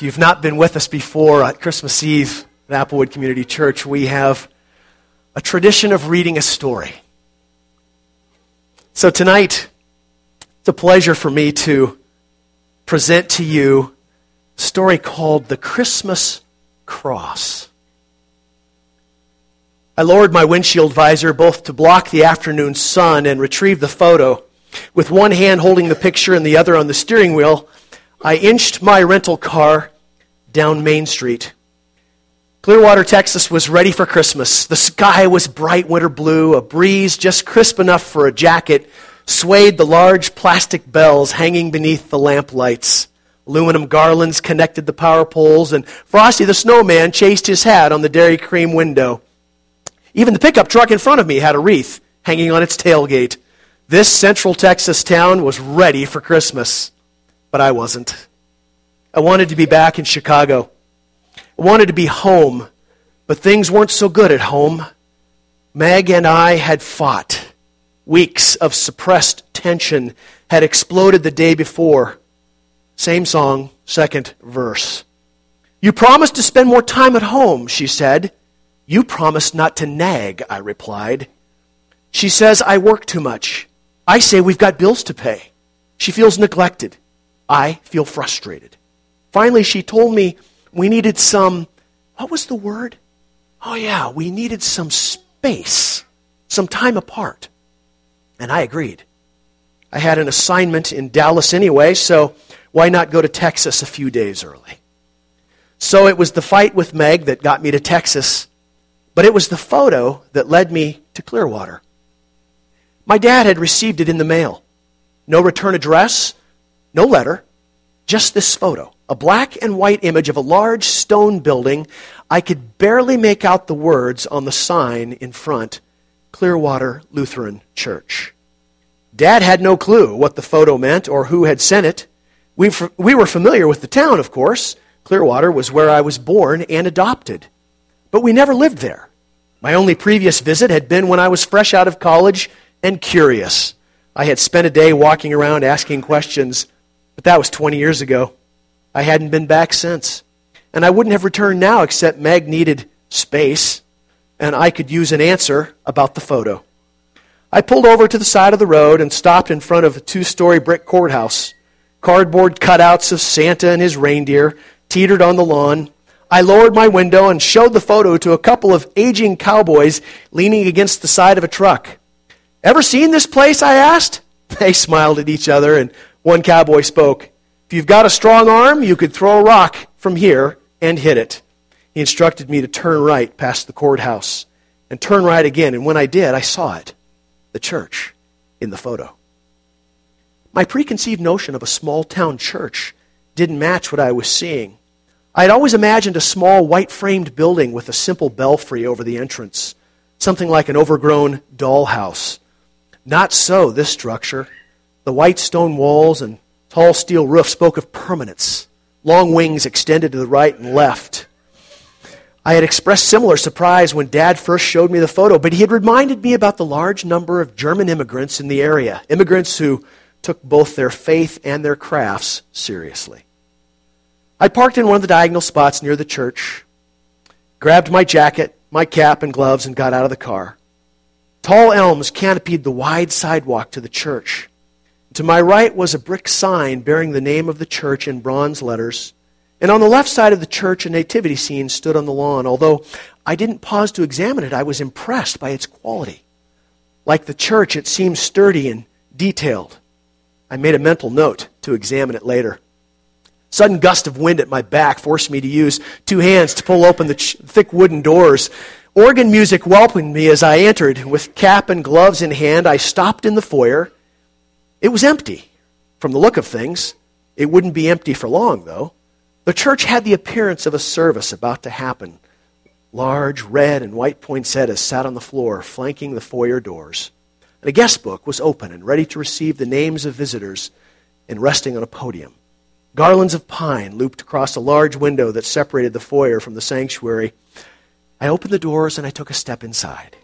If you've not been with us before at Christmas Eve at Applewood Community Church, we have a tradition of reading a story. So tonight, it's a pleasure for me to present to you a story called The Christmas Cross. I lowered my windshield visor both to block the afternoon sun and retrieve the photo. With one hand holding the picture and the other on the steering wheel, I inched my rental car down Main Street. Clearwater, Texas was ready for Christmas. The sky was bright winter blue, a breeze just crisp enough for a jacket swayed the large plastic bells hanging beneath the lamp lights. Aluminum garlands connected the power poles, and Frosty the snowman chased his hat on the Dairy Cream window. Even the pickup truck in front of me had a wreath hanging on its tailgate. This central Texas town was ready for Christmas, but I wasn't. I wanted to be back in Chicago. I wanted to be home, but things weren't so good at home. Meg and I had fought. Weeks of suppressed tension had exploded the day before. Same song, second verse. You promised to spend more time at home, she said. You promised not to nag, I replied. She says I work too much. I say we've got bills to pay. She feels neglected. I feel frustrated. Finally, she told me we needed some, what was the word? Oh, yeah, we needed some space, some time apart. And I agreed. I had an assignment in Dallas anyway, so why not go to Texas a few days early? So it was the fight with Meg that got me to Texas, but it was the photo that led me to Clearwater. My dad had received it in the mail. No return address, no letter, just this photo. A black and white image of a large stone building. I could barely make out the words on the sign in front Clearwater Lutheran Church. Dad had no clue what the photo meant or who had sent it. We, we were familiar with the town, of course. Clearwater was where I was born and adopted. But we never lived there. My only previous visit had been when I was fresh out of college and curious. I had spent a day walking around asking questions, but that was 20 years ago. I hadn't been back since. And I wouldn't have returned now except Meg needed space, and I could use an answer about the photo. I pulled over to the side of the road and stopped in front of a two story brick courthouse. Cardboard cutouts of Santa and his reindeer teetered on the lawn. I lowered my window and showed the photo to a couple of aging cowboys leaning against the side of a truck. Ever seen this place? I asked. They smiled at each other, and one cowboy spoke. If you've got a strong arm, you could throw a rock from here and hit it. He instructed me to turn right past the courthouse and turn right again, and when I did, I saw it the church in the photo. My preconceived notion of a small town church didn't match what I was seeing. I had always imagined a small white framed building with a simple belfry over the entrance, something like an overgrown dollhouse. Not so this structure. The white stone walls and tall steel roof spoke of permanence. Long wings extended to the right and left. I had expressed similar surprise when Dad first showed me the photo, but he had reminded me about the large number of German immigrants in the area, immigrants who took both their faith and their crafts seriously. I parked in one of the diagonal spots near the church, grabbed my jacket, my cap, and gloves, and got out of the car. Tall elms canopied the wide sidewalk to the church. To my right was a brick sign bearing the name of the church in bronze letters. And on the left side of the church, a nativity scene stood on the lawn. Although I didn't pause to examine it, I was impressed by its quality. Like the church, it seemed sturdy and detailed. I made a mental note to examine it later. Sudden gust of wind at my back forced me to use two hands to pull open the ch- thick wooden doors. Organ music welcomed me as I entered. With cap and gloves in hand, I stopped in the foyer. It was empty. From the look of things, it wouldn't be empty for long, though. The church had the appearance of a service about to happen. Large red and white poinsettias sat on the floor, flanking the foyer doors. And a guest book was open and ready to receive the names of visitors and resting on a podium. Garlands of pine looped across a large window that separated the foyer from the sanctuary. I opened the doors and I took a step inside.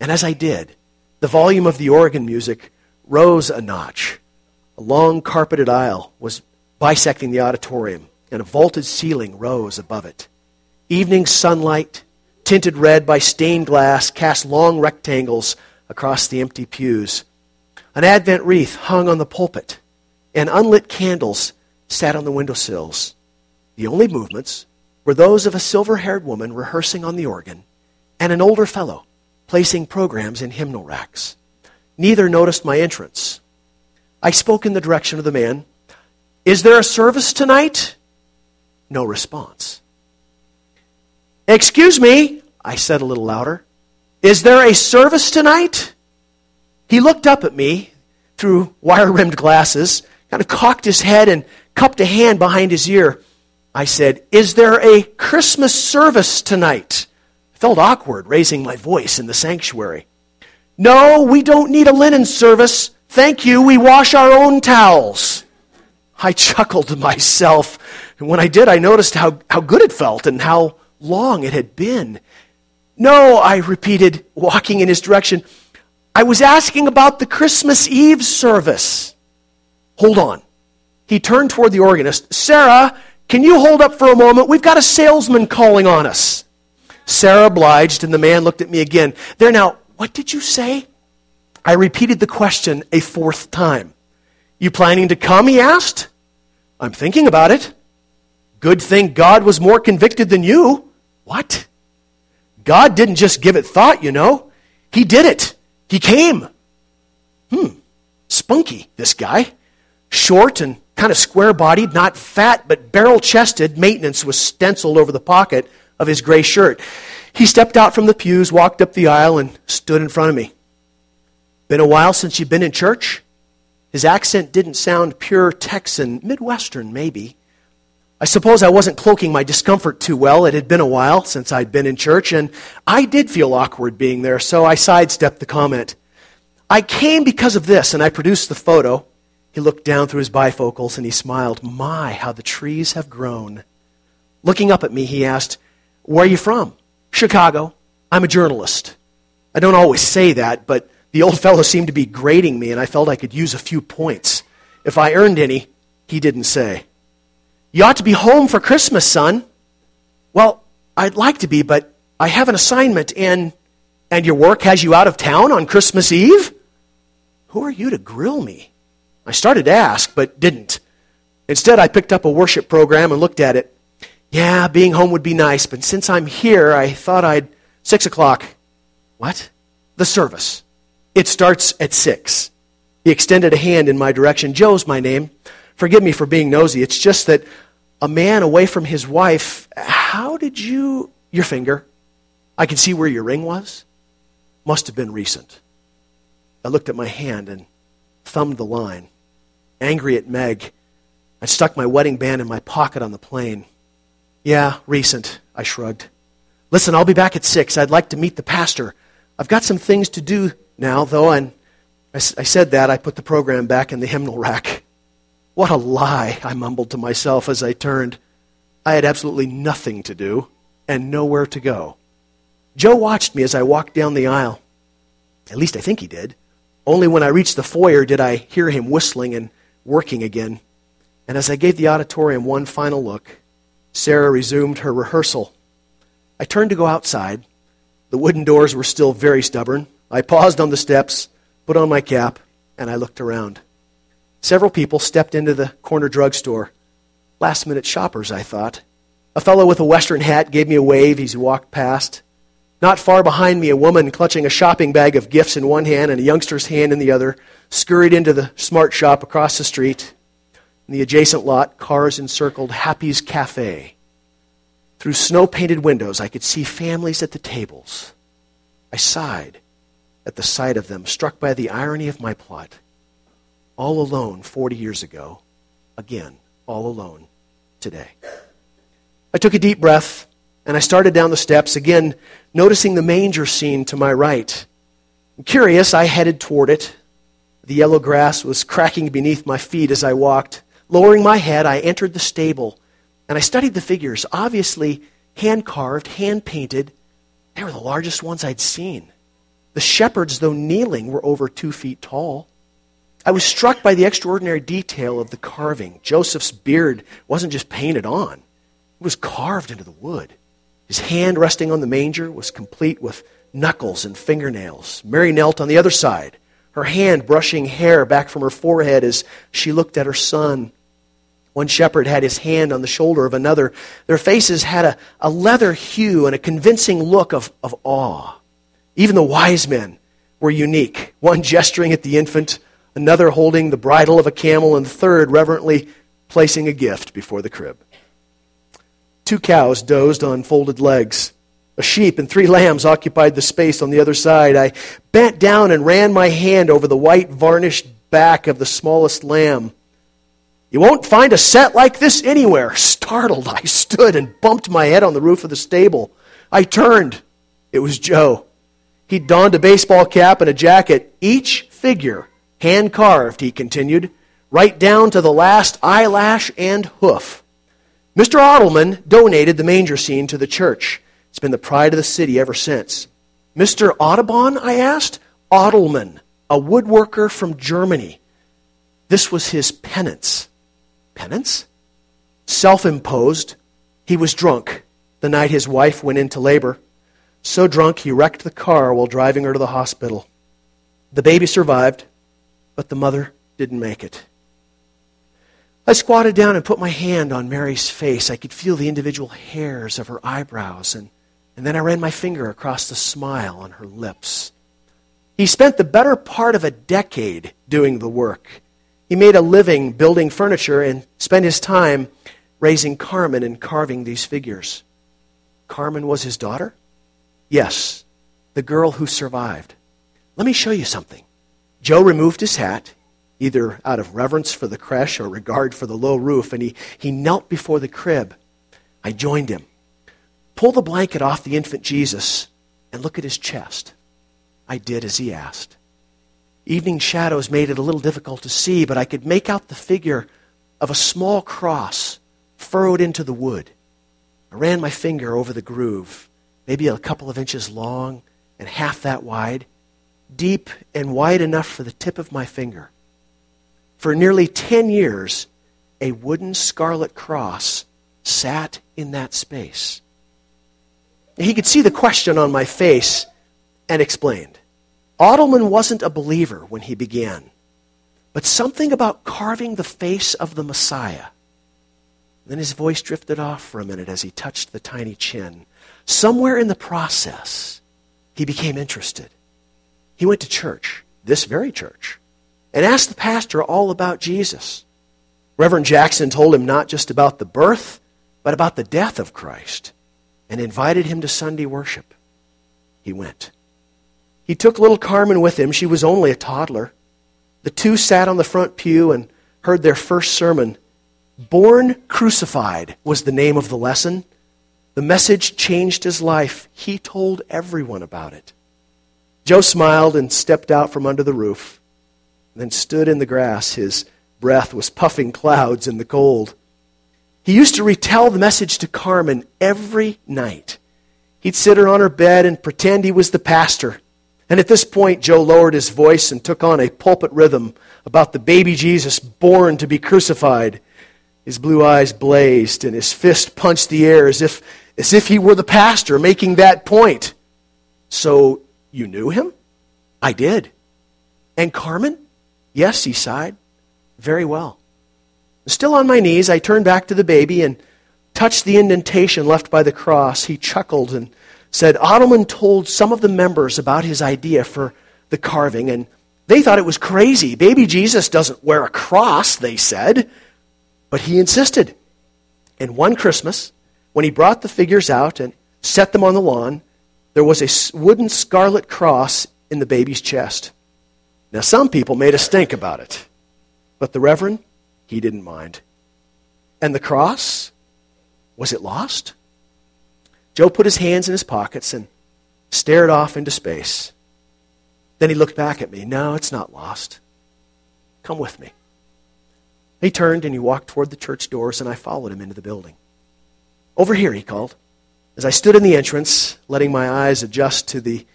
And as I did, the volume of the organ music rose a notch. A long carpeted aisle was bisecting the auditorium and a vaulted ceiling rose above it. Evening sunlight, tinted red by stained glass, cast long rectangles across the empty pews. An Advent wreath hung on the pulpit, and unlit candles sat on the windowsills. The only movements were those of a silver haired woman rehearsing on the organ and an older fellow placing programs in hymnal racks. Neither noticed my entrance. I spoke in the direction of the man. Is there a service tonight? No response. Excuse me, I said a little louder. Is there a service tonight? He looked up at me through wire rimmed glasses, kind of cocked his head and cupped a hand behind his ear. I said, Is there a Christmas service tonight? I felt awkward raising my voice in the sanctuary. No, we don't need a linen service. Thank you, we wash our own towels. I chuckled to myself, and when I did, I noticed how, how good it felt and how long it had been. No, I repeated, walking in his direction. I was asking about the Christmas Eve service. Hold on. He turned toward the organist. Sarah, can you hold up for a moment? We've got a salesman calling on us. Sarah obliged, and the man looked at me again. There now, what did you say? I repeated the question a fourth time. You planning to come? He asked. I'm thinking about it. Good thing God was more convicted than you. What? God didn't just give it thought, you know. He did it. He came. Hmm. Spunky, this guy. Short and kind of square bodied, not fat, but barrel chested. Maintenance was stenciled over the pocket of his gray shirt. He stepped out from the pews, walked up the aisle, and stood in front of me. Been a while since you've been in church? His accent didn't sound pure Texan, Midwestern, maybe. I suppose I wasn't cloaking my discomfort too well. It had been a while since I'd been in church, and I did feel awkward being there, so I sidestepped the comment. I came because of this, and I produced the photo. He looked down through his bifocals and he smiled. My, how the trees have grown. Looking up at me, he asked, Where are you from? Chicago. I'm a journalist. I don't always say that, but the old fellow seemed to be grading me, and I felt I could use a few points. If I earned any, he didn't say. You ought to be home for Christmas, son. Well, I'd like to be, but I have an assignment, and, and your work has you out of town on Christmas Eve? Who are you to grill me? I started to ask, but didn't. Instead, I picked up a worship program and looked at it. Yeah, being home would be nice, but since I'm here, I thought I'd. Six o'clock. What? The service. It starts at six. He extended a hand in my direction. Joe's my name. Forgive me for being nosy. It's just that a man away from his wife, how did you. Your finger. I can see where your ring was. Must have been recent. I looked at my hand and thumbed the line angry at Meg. I stuck my wedding band in my pocket on the plane. Yeah, recent, I shrugged. Listen, I'll be back at 6. I'd like to meet the pastor. I've got some things to do now, though, and I, I said that. I put the program back in the hymnal rack. What a lie, I mumbled to myself as I turned. I had absolutely nothing to do and nowhere to go. Joe watched me as I walked down the aisle. At least I think he did. Only when I reached the foyer did I hear him whistling and working again. And as I gave the auditorium one final look, Sarah resumed her rehearsal. I turned to go outside. The wooden doors were still very stubborn. I paused on the steps, put on my cap, and I looked around. Several people stepped into the corner drugstore. Last minute shoppers, I thought. A fellow with a western hat gave me a wave as he walked past. Not far behind me, a woman clutching a shopping bag of gifts in one hand and a youngster's hand in the other scurried into the smart shop across the street. In the adjacent lot, cars encircled Happy's Cafe. Through snow painted windows, I could see families at the tables. I sighed at the sight of them, struck by the irony of my plot. All alone 40 years ago, again, all alone today. I took a deep breath and I started down the steps, again, noticing the manger scene to my right. Curious, I headed toward it. The yellow grass was cracking beneath my feet as I walked. Lowering my head, I entered the stable and I studied the figures, obviously hand carved, hand painted. They were the largest ones I'd seen. The shepherds, though kneeling, were over two feet tall. I was struck by the extraordinary detail of the carving. Joseph's beard wasn't just painted on, it was carved into the wood. His hand resting on the manger was complete with knuckles and fingernails. Mary knelt on the other side, her hand brushing hair back from her forehead as she looked at her son. One shepherd had his hand on the shoulder of another. Their faces had a, a leather hue and a convincing look of, of awe. Even the wise men were unique, one gesturing at the infant, another holding the bridle of a camel, and the third reverently placing a gift before the crib. Two cows dozed on folded legs. A sheep and three lambs occupied the space on the other side. I bent down and ran my hand over the white, varnished back of the smallest lamb. You won't find a set like this anywhere. Startled, I stood and bumped my head on the roof of the stable. I turned. It was Joe. He donned a baseball cap and a jacket, each figure hand carved, he continued, right down to the last eyelash and hoof. Mr. Ottelman donated the manger scene to the church. It's been the pride of the city ever since. Mr. Audubon, I asked? Ottelman, a woodworker from Germany. This was his penance. Penance? Self imposed. He was drunk the night his wife went into labor. So drunk he wrecked the car while driving her to the hospital. The baby survived, but the mother didn't make it. I squatted down and put my hand on Mary's face. I could feel the individual hairs of her eyebrows, and, and then I ran my finger across the smile on her lips. He spent the better part of a decade doing the work. He made a living building furniture and spent his time raising Carmen and carving these figures. Carmen was his daughter? Yes, the girl who survived. Let me show you something. Joe removed his hat either out of reverence for the creche or regard for the low roof, and he, he knelt before the crib. I joined him. Pull the blanket off the infant Jesus and look at his chest. I did as he asked. Evening shadows made it a little difficult to see, but I could make out the figure of a small cross furrowed into the wood. I ran my finger over the groove, maybe a couple of inches long and half that wide, deep and wide enough for the tip of my finger. For nearly 10 years, a wooden scarlet cross sat in that space. He could see the question on my face and explained. Ottelman wasn't a believer when he began, but something about carving the face of the Messiah. Then his voice drifted off for a minute as he touched the tiny chin. Somewhere in the process, he became interested. He went to church, this very church, and asked the pastor all about Jesus. Reverend Jackson told him not just about the birth, but about the death of Christ, and invited him to Sunday worship. He went. He took little Carmen with him. She was only a toddler. The two sat on the front pew and heard their first sermon. Born Crucified was the name of the lesson. The message changed his life. He told everyone about it. Joe smiled and stepped out from under the roof then stood in the grass. His breath was puffing clouds in the cold. He used to retell the message to Carmen every night. He'd sit her on her bed and pretend he was the pastor. And at this point, Joe lowered his voice and took on a pulpit rhythm about the baby Jesus born to be crucified. His blue eyes blazed and his fist punched the air as if, as if he were the pastor making that point. So, you knew him? I did. And Carmen? Yes, he sighed. Very well. Still on my knees, I turned back to the baby and touched the indentation left by the cross. He chuckled and said, Ottelman told some of the members about his idea for the carving, and they thought it was crazy. Baby Jesus doesn't wear a cross, they said. But he insisted. And one Christmas, when he brought the figures out and set them on the lawn, there was a wooden scarlet cross in the baby's chest. Now, some people made a stink about it, but the Reverend, he didn't mind. And the cross, was it lost? Joe put his hands in his pockets and stared off into space. Then he looked back at me. No, it's not lost. Come with me. He turned and he walked toward the church doors, and I followed him into the building. Over here, he called. As I stood in the entrance, letting my eyes adjust to the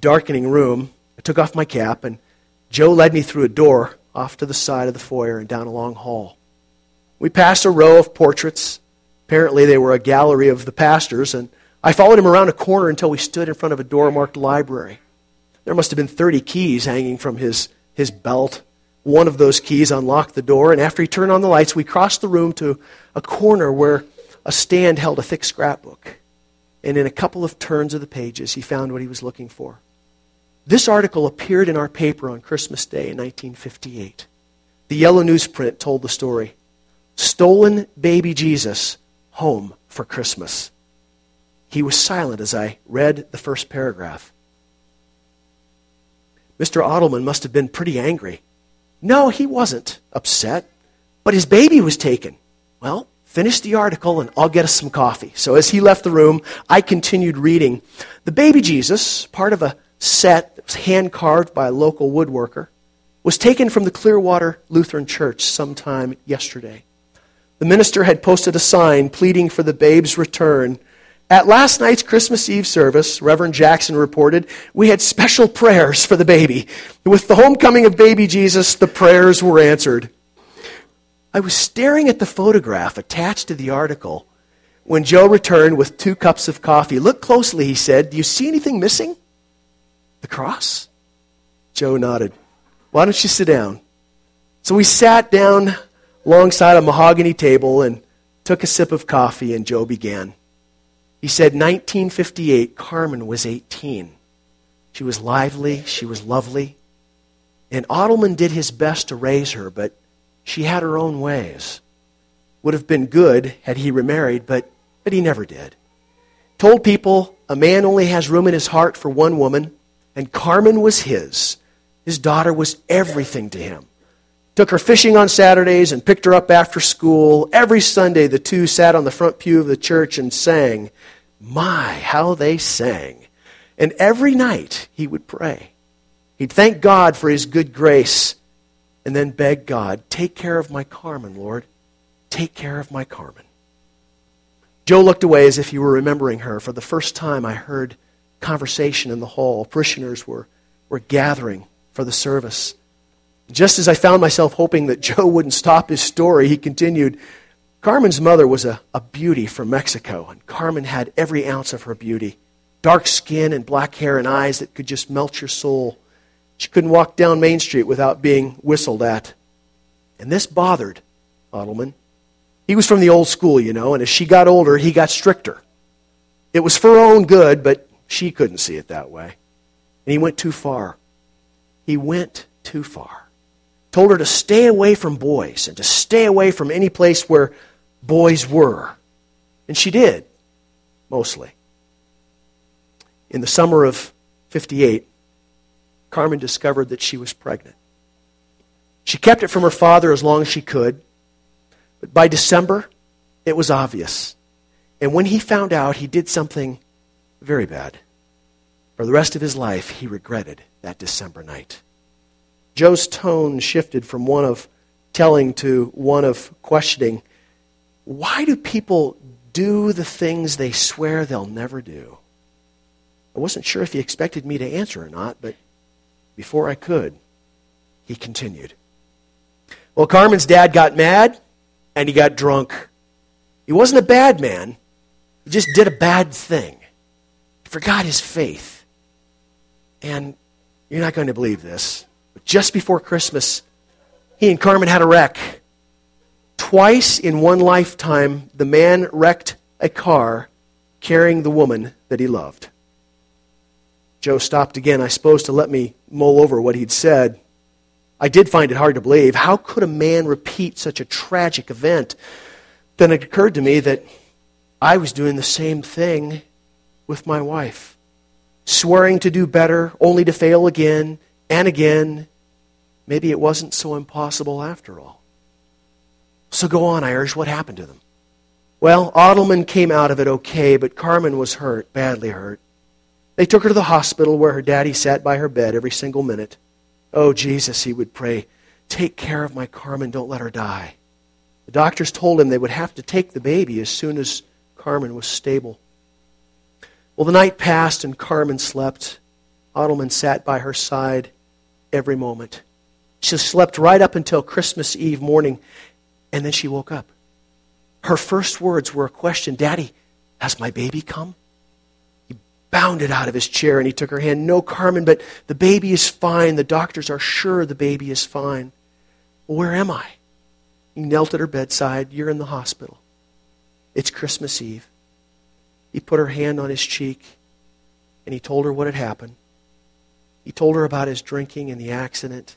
darkening room, I took off my cap and Joe led me through a door off to the side of the foyer and down a long hall. We passed a row of portraits. Apparently, they were a gallery of the pastors, and I followed him around a corner until we stood in front of a door marked library. There must have been 30 keys hanging from his, his belt. One of those keys unlocked the door, and after he turned on the lights, we crossed the room to a corner where a stand held a thick scrapbook. And in a couple of turns of the pages, he found what he was looking for. This article appeared in our paper on Christmas Day in 1958. The yellow newsprint told the story Stolen Baby Jesus Home for Christmas. He was silent as I read the first paragraph. Mr. Ottelman must have been pretty angry. No, he wasn't upset, but his baby was taken. Well, finish the article and I'll get us some coffee. So as he left the room, I continued reading. The baby Jesus, part of a set that was hand carved by a local woodworker, was taken from the Clearwater Lutheran Church sometime yesterday. The minister had posted a sign pleading for the babe's return at last night's Christmas Eve service, Reverend Jackson reported, we had special prayers for the baby. With the homecoming of baby Jesus, the prayers were answered. I was staring at the photograph attached to the article when Joe returned with two cups of coffee. Look closely, he said. Do you see anything missing? The cross? Joe nodded. Why don't you sit down? So we sat down alongside a mahogany table and took a sip of coffee, and Joe began. He said 1958, Carmen was 18. She was lively, she was lovely. And Ottelman did his best to raise her, but she had her own ways. Would have been good had he remarried, but, but he never did. Told people a man only has room in his heart for one woman, and Carmen was his. His daughter was everything to him. Took her fishing on Saturdays and picked her up after school. Every Sunday, the two sat on the front pew of the church and sang. My, how they sang. And every night, he would pray. He'd thank God for his good grace and then beg God, Take care of my Carmen, Lord. Take care of my Carmen. Joe looked away as if he were remembering her. For the first time, I heard conversation in the hall. Parishioners were, were gathering for the service. Just as I found myself hoping that Joe wouldn't stop his story, he continued Carmen's mother was a, a beauty from Mexico, and Carmen had every ounce of her beauty dark skin and black hair and eyes that could just melt your soul. She couldn't walk down Main Street without being whistled at. And this bothered Ottelman. He was from the old school, you know, and as she got older, he got stricter. It was for her own good, but she couldn't see it that way. And he went too far. He went too far told her to stay away from boys and to stay away from any place where boys were. And she did, mostly. In the summer of 58, Carmen discovered that she was pregnant. She kept it from her father as long as she could, but by December, it was obvious. And when he found out, he did something very bad. For the rest of his life, he regretted that December night. Joe's tone shifted from one of telling to one of questioning. Why do people do the things they swear they'll never do? I wasn't sure if he expected me to answer or not, but before I could, he continued. Well, Carmen's dad got mad and he got drunk. He wasn't a bad man, he just did a bad thing. He forgot his faith. And you're not going to believe this. Just before Christmas, he and Carmen had a wreck. Twice in one lifetime, the man wrecked a car carrying the woman that he loved. Joe stopped again, I suppose, to let me mull over what he'd said. I did find it hard to believe. How could a man repeat such a tragic event? Then it occurred to me that I was doing the same thing with my wife, swearing to do better, only to fail again, and again, maybe it wasn't so impossible after all. So go on, I urged. What happened to them? Well, Ottelman came out of it okay, but Carmen was hurt, badly hurt. They took her to the hospital where her daddy sat by her bed every single minute. Oh, Jesus, he would pray, take care of my Carmen, don't let her die. The doctors told him they would have to take the baby as soon as Carmen was stable. Well, the night passed and Carmen slept. Ottelman sat by her side every moment. She slept right up until Christmas Eve morning, and then she woke up. Her first words were a question Daddy, has my baby come? He bounded out of his chair and he took her hand. No, Carmen, but the baby is fine. The doctors are sure the baby is fine. Where am I? He knelt at her bedside. You're in the hospital. It's Christmas Eve. He put her hand on his cheek and he told her what had happened. He told her about his drinking and the accident,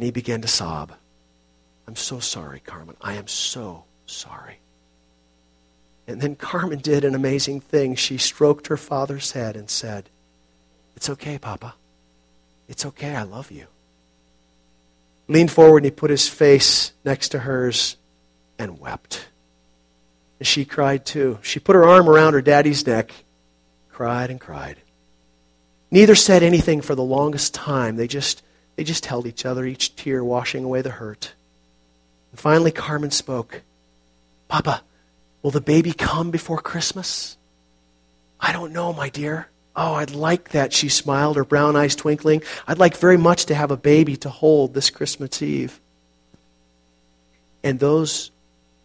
and he began to sob. I'm so sorry, Carmen. I am so sorry. And then Carmen did an amazing thing. She stroked her father's head and said, It's okay, Papa. It's okay. I love you. Leaned forward and he put his face next to hers and wept. And she cried too. She put her arm around her daddy's neck, cried and cried. Neither said anything for the longest time. They just, they just held each other, each tear washing away the hurt. And finally, Carmen spoke Papa, will the baby come before Christmas? I don't know, my dear. Oh, I'd like that, she smiled, her brown eyes twinkling. I'd like very much to have a baby to hold this Christmas Eve. And those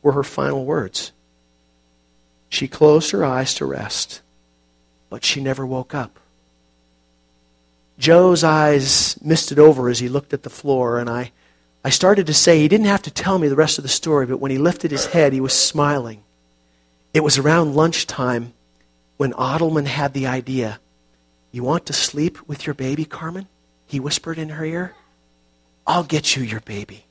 were her final words. She closed her eyes to rest, but she never woke up. Joe's eyes misted over as he looked at the floor, and I, I started to say he didn't have to tell me the rest of the story, but when he lifted his head, he was smiling. It was around lunchtime when Adelman had the idea. You want to sleep with your baby, Carmen? He whispered in her ear. I'll get you your baby.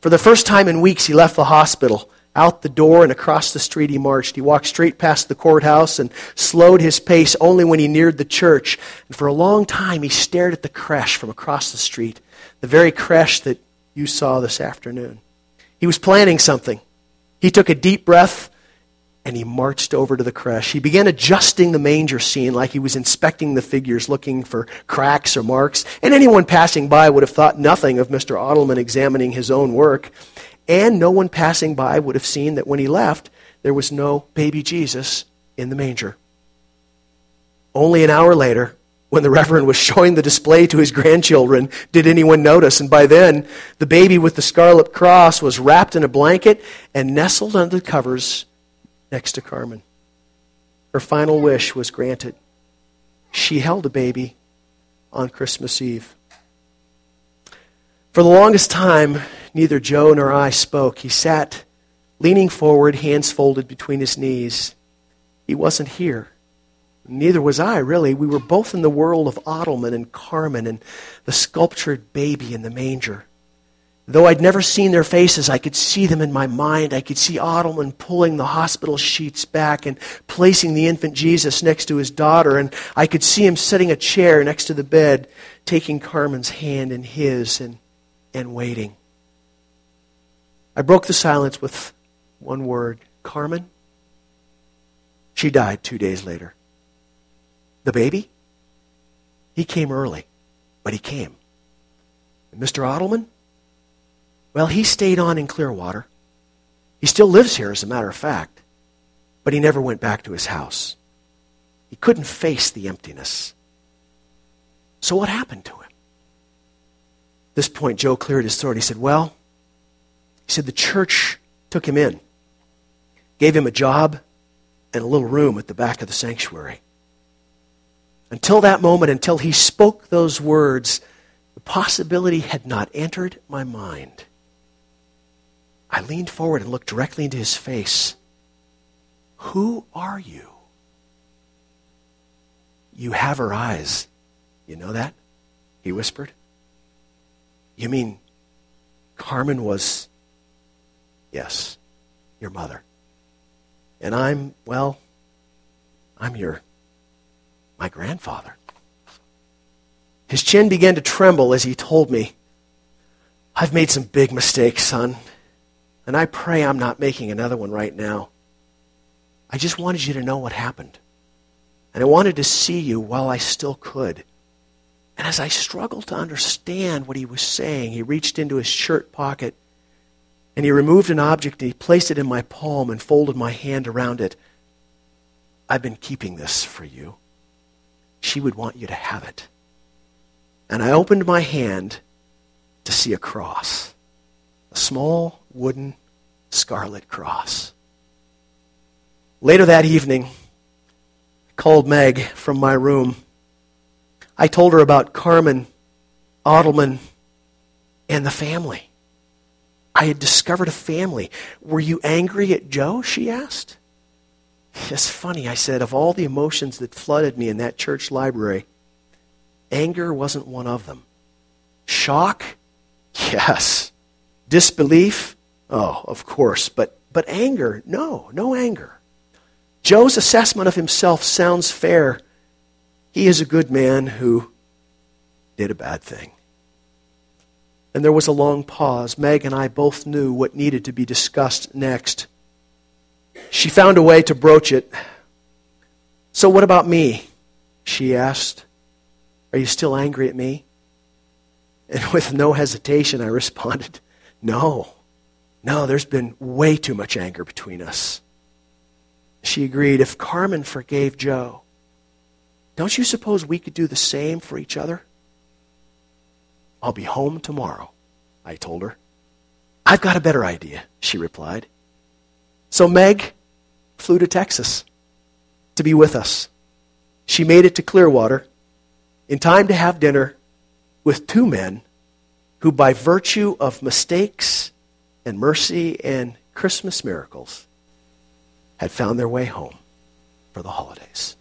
For the first time in weeks, he left the hospital. Out the door and across the street he marched. He walked straight past the courthouse and slowed his pace only when he neared the church. And for a long time he stared at the creche from across the street, the very creche that you saw this afternoon. He was planning something. He took a deep breath and he marched over to the creche. He began adjusting the manger scene like he was inspecting the figures, looking for cracks or marks. And anyone passing by would have thought nothing of Mr. Adelman examining his own work. And no one passing by would have seen that when he left, there was no baby Jesus in the manger. Only an hour later, when the Reverend was showing the display to his grandchildren, did anyone notice. And by then, the baby with the scarlet cross was wrapped in a blanket and nestled under the covers next to Carmen. Her final wish was granted. She held a baby on Christmas Eve. For the longest time, neither Joe nor I spoke. He sat leaning forward, hands folded between his knees. He wasn't here. Neither was I, really. We were both in the world of Adelman and Carmen and the sculptured baby in the manger. Though I'd never seen their faces, I could see them in my mind. I could see Adelman pulling the hospital sheets back and placing the infant Jesus next to his daughter, and I could see him setting a chair next to the bed, taking Carmen's hand in his and and waiting. I broke the silence with one word Carmen. She died two days later. The baby? He came early, but he came. And Mr. Adelman? Well, he stayed on in Clearwater. He still lives here, as a matter of fact, but he never went back to his house. He couldn't face the emptiness. So, what happened to him? At this point, Joe cleared his throat. He said, Well, he said, the church took him in, gave him a job and a little room at the back of the sanctuary. Until that moment, until he spoke those words, the possibility had not entered my mind. I leaned forward and looked directly into his face. Who are you? You have her eyes. You know that? He whispered. You mean Carmen was, yes, your mother. And I'm, well, I'm your, my grandfather. His chin began to tremble as he told me, I've made some big mistakes, son, and I pray I'm not making another one right now. I just wanted you to know what happened. And I wanted to see you while I still could. And as I struggled to understand what he was saying, he reached into his shirt pocket and he removed an object and he placed it in my palm and folded my hand around it. I've been keeping this for you. She would want you to have it. And I opened my hand to see a cross, a small wooden scarlet cross. Later that evening, I called Meg from my room. I told her about Carmen Adelman and the family. I had discovered a family. Were you angry at Joe? She asked. It's funny, I said, of all the emotions that flooded me in that church library, anger wasn't one of them. Shock? Yes. Disbelief? Oh, of course. But, but anger? No, no anger. Joe's assessment of himself sounds fair. He is a good man who did a bad thing. And there was a long pause. Meg and I both knew what needed to be discussed next. She found a way to broach it. So, what about me? She asked. Are you still angry at me? And with no hesitation, I responded, No. No, there's been way too much anger between us. She agreed, If Carmen forgave Joe, don't you suppose we could do the same for each other? I'll be home tomorrow, I told her. I've got a better idea, she replied. So Meg flew to Texas to be with us. She made it to Clearwater in time to have dinner with two men who, by virtue of mistakes and mercy and Christmas miracles, had found their way home for the holidays.